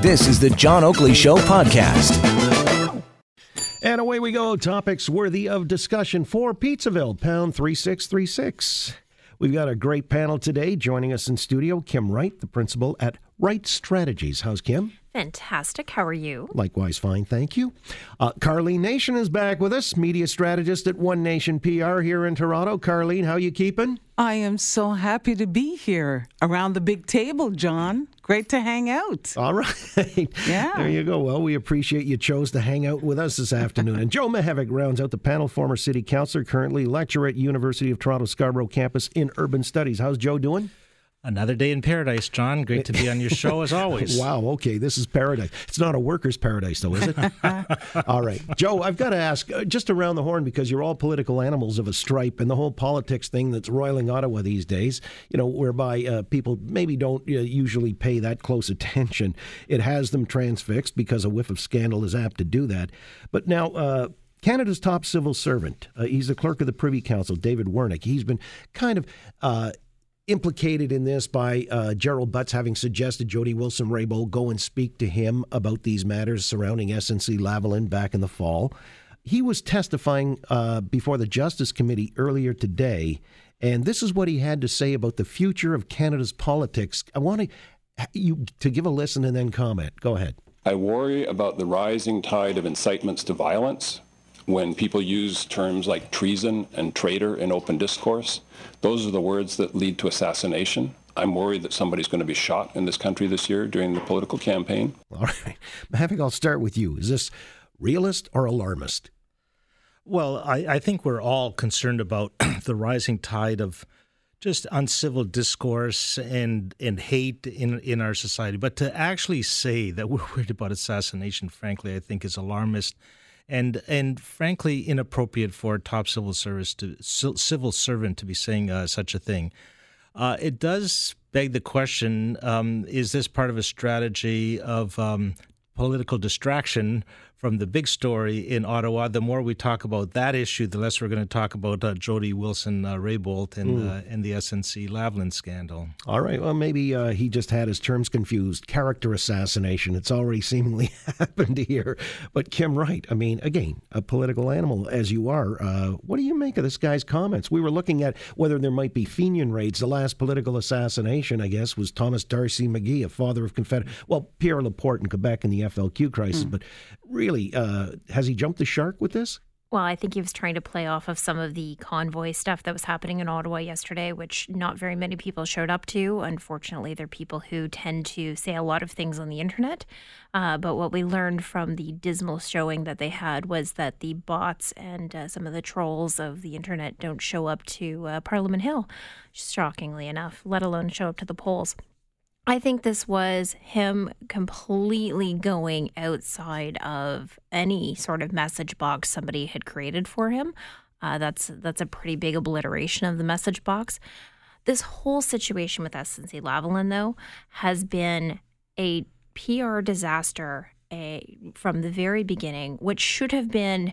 This is the John Oakley Show podcast. And away we go. Topics worthy of discussion for Pizzaville, pound 3636. We've got a great panel today. Joining us in studio, Kim Wright, the principal at Wright Strategies. How's Kim? Fantastic. How are you? Likewise, fine, thank you. Uh, Karlene Nation is back with us, media strategist at One Nation PR here in Toronto. Karlene, how you keeping? I am so happy to be here around the big table, John. Great to hang out. All right. Yeah. There you go. Well, we appreciate you chose to hang out with us this afternoon. and Joe Mihevc rounds out the panel, former city councillor, currently lecturer at University of Toronto Scarborough campus in urban studies. How's Joe doing? Another day in paradise, John. Great to be on your show as always. wow. Okay. This is paradise. It's not a worker's paradise, though, is it? all right. Joe, I've got to ask uh, just around the horn because you're all political animals of a stripe and the whole politics thing that's roiling Ottawa these days, you know, whereby uh, people maybe don't uh, usually pay that close attention. It has them transfixed because a whiff of scandal is apt to do that. But now, uh, Canada's top civil servant. Uh, he's the clerk of the Privy Council, David Wernick. He's been kind of uh, implicated in this by uh, Gerald Butts having suggested Jody Wilson Raybould go and speak to him about these matters surrounding SNC Lavalin back in the fall. He was testifying uh, before the Justice Committee earlier today, and this is what he had to say about the future of Canada's politics. I want to, you to give a listen and then comment. Go ahead. I worry about the rising tide of incitements to violence when people use terms like treason and traitor in open discourse. Those are the words that lead to assassination. I'm worried that somebody's going to be shot in this country this year during the political campaign. All right. I think I'll start with you. Is this realist or alarmist? Well, I, I think we're all concerned about the rising tide of just uncivil discourse and and hate in in our society. But to actually say that we're worried about assassination, frankly, I think is alarmist and and frankly inappropriate for a top civil service to civil servant to be saying uh, such a thing. Uh, it does beg the question: um, Is this part of a strategy of um, political distraction from the big story in Ottawa. The more we talk about that issue, the less we're going to talk about uh, Jody Wilson uh, Raybould and, mm. uh, and the SNC Lavalin scandal. All right. Well, maybe uh, he just had his terms confused. Character assassination. It's already seemingly happened here. But Kim Wright, I mean, again, a political animal as you are. Uh, what do you make of this guy's comments? We were looking at whether there might be Fenian raids. The last political assassination, I guess, was Thomas D'Arcy McGee, a father of Confederate. Well, Pierre Laporte in Quebec in the FLQ crisis, mm. but really, uh, has he jumped the shark with this? Well, I think he was trying to play off of some of the convoy stuff that was happening in Ottawa yesterday, which not very many people showed up to. Unfortunately, they're people who tend to say a lot of things on the internet. Uh, but what we learned from the dismal showing that they had was that the bots and uh, some of the trolls of the internet don't show up to uh, Parliament Hill, shockingly enough, let alone show up to the polls. I think this was him completely going outside of any sort of message box somebody had created for him. Uh, that's that's a pretty big obliteration of the message box. This whole situation with SNC Lavalin, though, has been a PR disaster a, from the very beginning, which should have been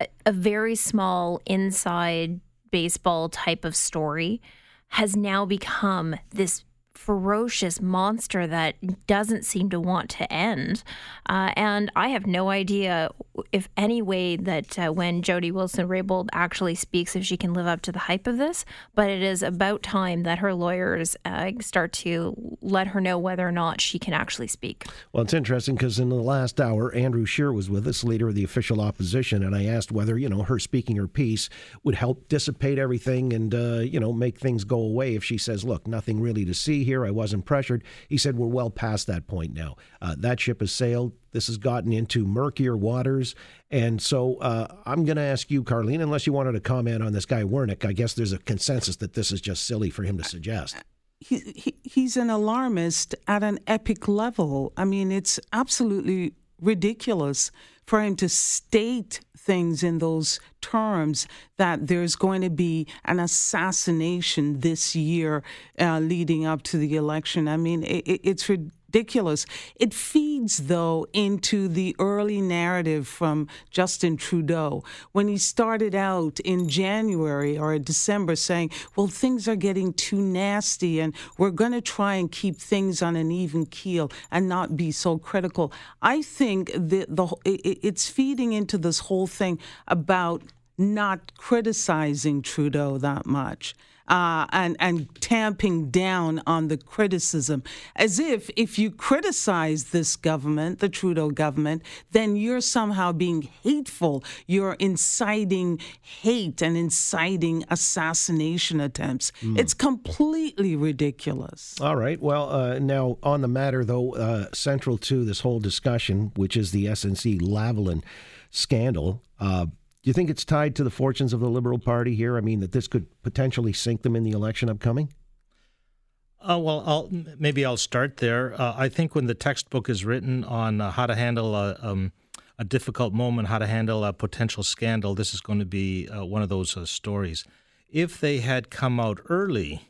a, a very small inside baseball type of story, has now become this ferocious monster that doesn't seem to want to end. Uh, and I have no idea if any way that uh, when Jody Wilson Raybould actually speaks, if she can live up to the hype of this. But it is about time that her lawyers uh, start to let her know whether or not she can actually speak. Well, it's interesting because in the last hour, Andrew Scheer was with us, leader of the official opposition, and I asked whether you know her speaking her piece would help dissipate everything and uh, you know make things go away if she says, "Look, nothing really to see here. I wasn't pressured. He said, We're well past that point now. Uh, that ship has sailed. This has gotten into murkier waters. And so uh, I'm going to ask you, Karlene, unless you wanted to comment on this guy, Wernick, I guess there's a consensus that this is just silly for him to suggest. He, he, he's an alarmist at an epic level. I mean, it's absolutely ridiculous for him to state things in those terms that there's going to be an assassination this year uh, leading up to the election. I mean, it, it's ridiculous. It feeds, though, into the early narrative from Justin Trudeau when he started out in January or December saying, well, things are getting too nasty and we're going to try and keep things on an even keel and not be so critical. I think that the, it's feeding into this whole thing about not criticizing Trudeau that much uh, and and tamping down on the criticism, as if if you criticize this government, the Trudeau government, then you're somehow being hateful. You're inciting hate and inciting assassination attempts. Mm. It's completely ridiculous. All right. Well, uh, now on the matter though, uh, central to this whole discussion, which is the SNC Lavalin scandal. Uh, you think it's tied to the fortunes of the Liberal Party here? I mean, that this could potentially sink them in the election upcoming? Uh, well, I'll, maybe I'll start there. Uh, I think when the textbook is written on uh, how to handle a, um, a, difficult moment, how to handle a potential scandal, this is going to be uh, one of those uh, stories. If they had come out early,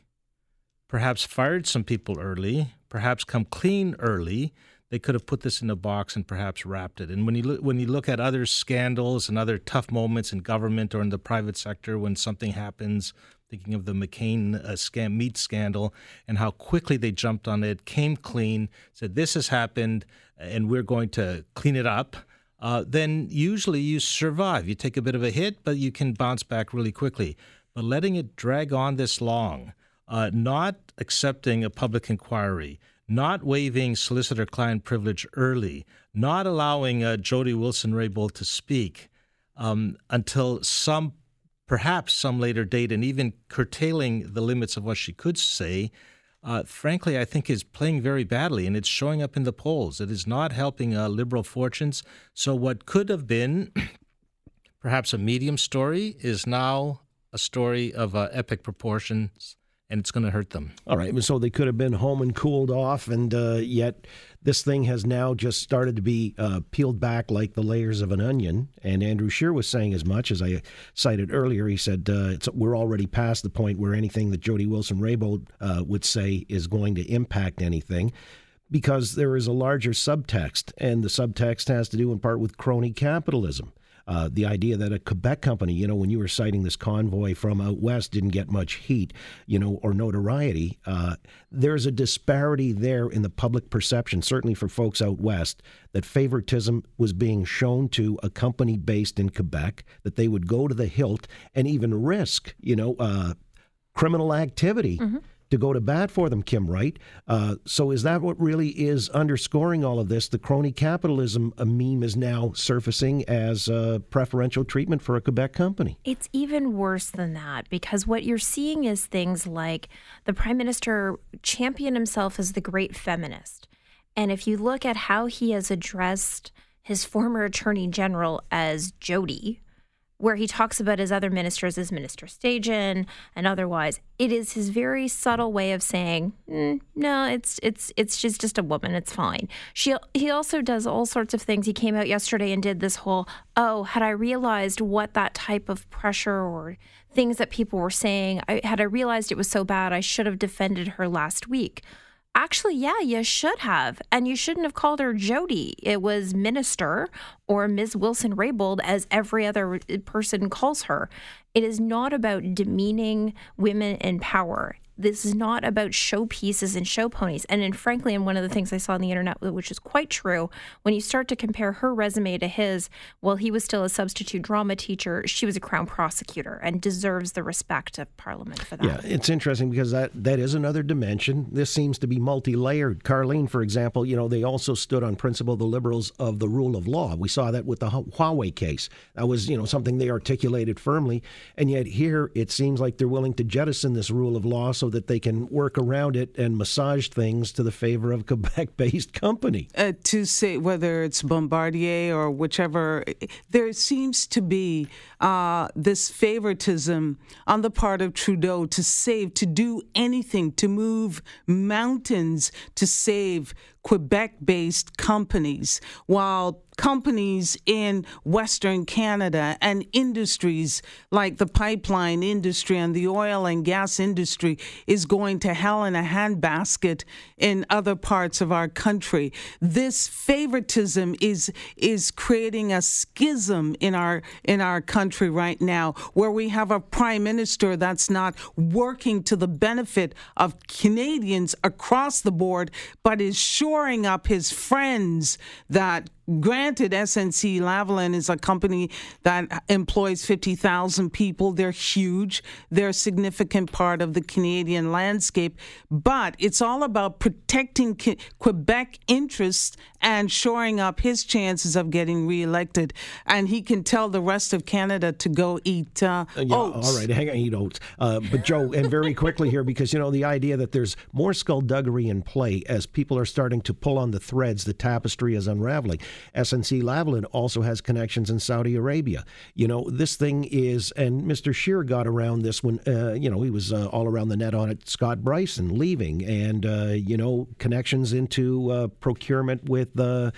perhaps fired some people early, perhaps come clean early, they could have put this in a box and perhaps wrapped it. And when you look, when you look at other scandals and other tough moments in government or in the private sector, when something happens, thinking of the McCain uh, scam, meat scandal, and how quickly they jumped on it, came clean, said this has happened, and we're going to clean it up. Uh, then usually you survive. You take a bit of a hit, but you can bounce back really quickly. But letting it drag on this long, uh, not accepting a public inquiry, not waiving solicitor client privilege early, not allowing uh, Jody Wilson Raybould to speak um, until some, perhaps some later date, and even curtailing the limits of what she could say, uh, frankly, I think is playing very badly, and it's showing up in the polls. It is not helping uh, liberal fortunes. So, what could have been perhaps a medium story is now a story of uh, epic proportions and it's going to hurt them. All right. So they could have been home and cooled off, and uh, yet this thing has now just started to be uh, peeled back like the layers of an onion. And Andrew Scheer was saying as much as I cited earlier. He said uh, we're already past the point where anything that Jody Wilson Raybould uh, would say is going to impact anything. Because there is a larger subtext, and the subtext has to do in part with crony capitalism. Uh, the idea that a Quebec company, you know, when you were citing this convoy from out west, didn't get much heat, you know, or notoriety. Uh, there's a disparity there in the public perception, certainly for folks out west, that favoritism was being shown to a company based in Quebec, that they would go to the hilt and even risk, you know, uh, criminal activity. Mm-hmm to go to bat for them, Kim Wright. Uh, so is that what really is underscoring all of this? The crony capitalism a meme is now surfacing as a preferential treatment for a Quebec company. It's even worse than that because what you're seeing is things like the prime minister champion himself as the great feminist. And if you look at how he has addressed his former attorney general as Jody, where he talks about his other ministers as Minister Sajjan and otherwise. It is his very subtle way of saying, mm, "No, it's it's it's just just a woman. It's fine." She he also does all sorts of things. He came out yesterday and did this whole, "Oh, had I realized what that type of pressure or things that people were saying, I, had I realized it was so bad, I should have defended her last week." Actually, yeah, you should have. And you shouldn't have called her Jody. It was Minister or Ms. Wilson Raybould, as every other person calls her. It is not about demeaning women in power this is not about showpieces and show ponies. And frankly, and one of the things I saw on the internet, which is quite true, when you start to compare her resume to his, while he was still a substitute drama teacher. She was a crown prosecutor and deserves the respect of Parliament for that. Yeah, it's interesting because that that is another dimension. This seems to be multi-layered. Karlene, for example, you know, they also stood on principle the liberals of the rule of law. We saw that with the Huawei case. That was, you know, something they articulated firmly, and yet here it seems like they're willing to jettison this rule of law so that they can work around it and massage things to the favor of a Quebec based company. Uh, to say whether it's Bombardier or whichever, there seems to be uh, this favoritism on the part of Trudeau to save, to do anything, to move mountains to save Quebec based companies, while companies in Western Canada and industries like the pipeline industry and the oil and gas industry is going to hell in a handbasket in other parts of our country. This favoritism is is creating a schism in our in our country right now where we have a prime minister that's not working to the benefit of Canadians across the board but is shoring up his friends that Granted, SNC Lavalin is a company that employs 50,000 people. They're huge. They're a significant part of the Canadian landscape. But it's all about protecting Quebec interests and shoring up his chances of getting reelected. And he can tell the rest of Canada to go eat uh, uh, yeah, oats. All right, hang on, eat oats. Uh, but Joe, and very quickly here, because you know the idea that there's more skullduggery in play as people are starting to pull on the threads, the tapestry is unraveling. SNC Lavalin also has connections in Saudi Arabia. You know, this thing is, and Mr. Scheer got around this when, uh, you know, he was uh, all around the net on it. Scott Brison leaving, and uh, you know, connections into uh, procurement with the.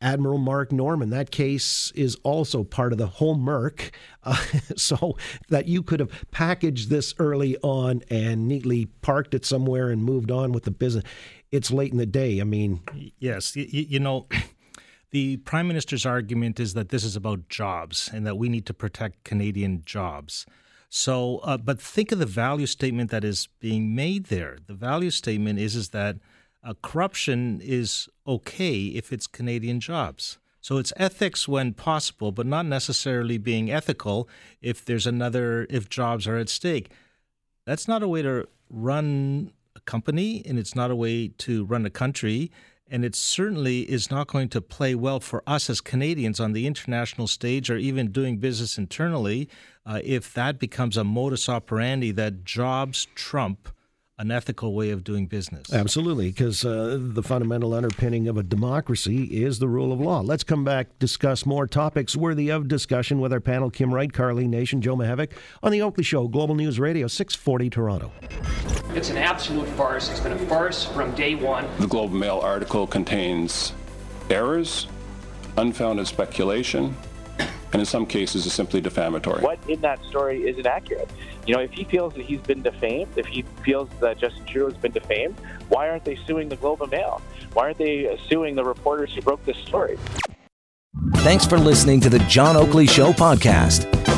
Admiral Mark Norman. That case is also part of the whole Merc. Uh, so that you could have packaged this early on and neatly parked it somewhere and moved on with the business. It's late in the day. I mean, yes, you, you know, the prime minister's argument is that this is about jobs and that we need to protect Canadian jobs. So, uh, but think of the value statement that is being made there. The value statement is is that uh, corruption is okay if it's Canadian jobs. So it's ethics when possible, but not necessarily being ethical if there's another if jobs are at stake. That's not a way to run a company, and it's not a way to run a country and it certainly is not going to play well for us as Canadians on the international stage or even doing business internally uh, if that becomes a modus operandi that jobs trump an ethical way of doing business. Absolutely, because uh, the fundamental underpinning of a democracy is the rule of law. Let's come back, discuss more topics worthy of discussion with our panel Kim Wright, Karlene Nation, Joe Mihevc on The Oakley Show, Global News Radio, 640 Toronto. It's an absolute farce. It's been a farce from day one. The Globe and Mail article contains errors, unfounded speculation, and in some cases is simply defamatory. What in that story is inaccurate? You know, if he feels that he's been defamed, if he feels that Justin Trudeau has been defamed, why aren't they suing the Globe and Mail? Why aren't they suing the reporters who broke this story? Thanks for listening to the John Oakley Show podcast.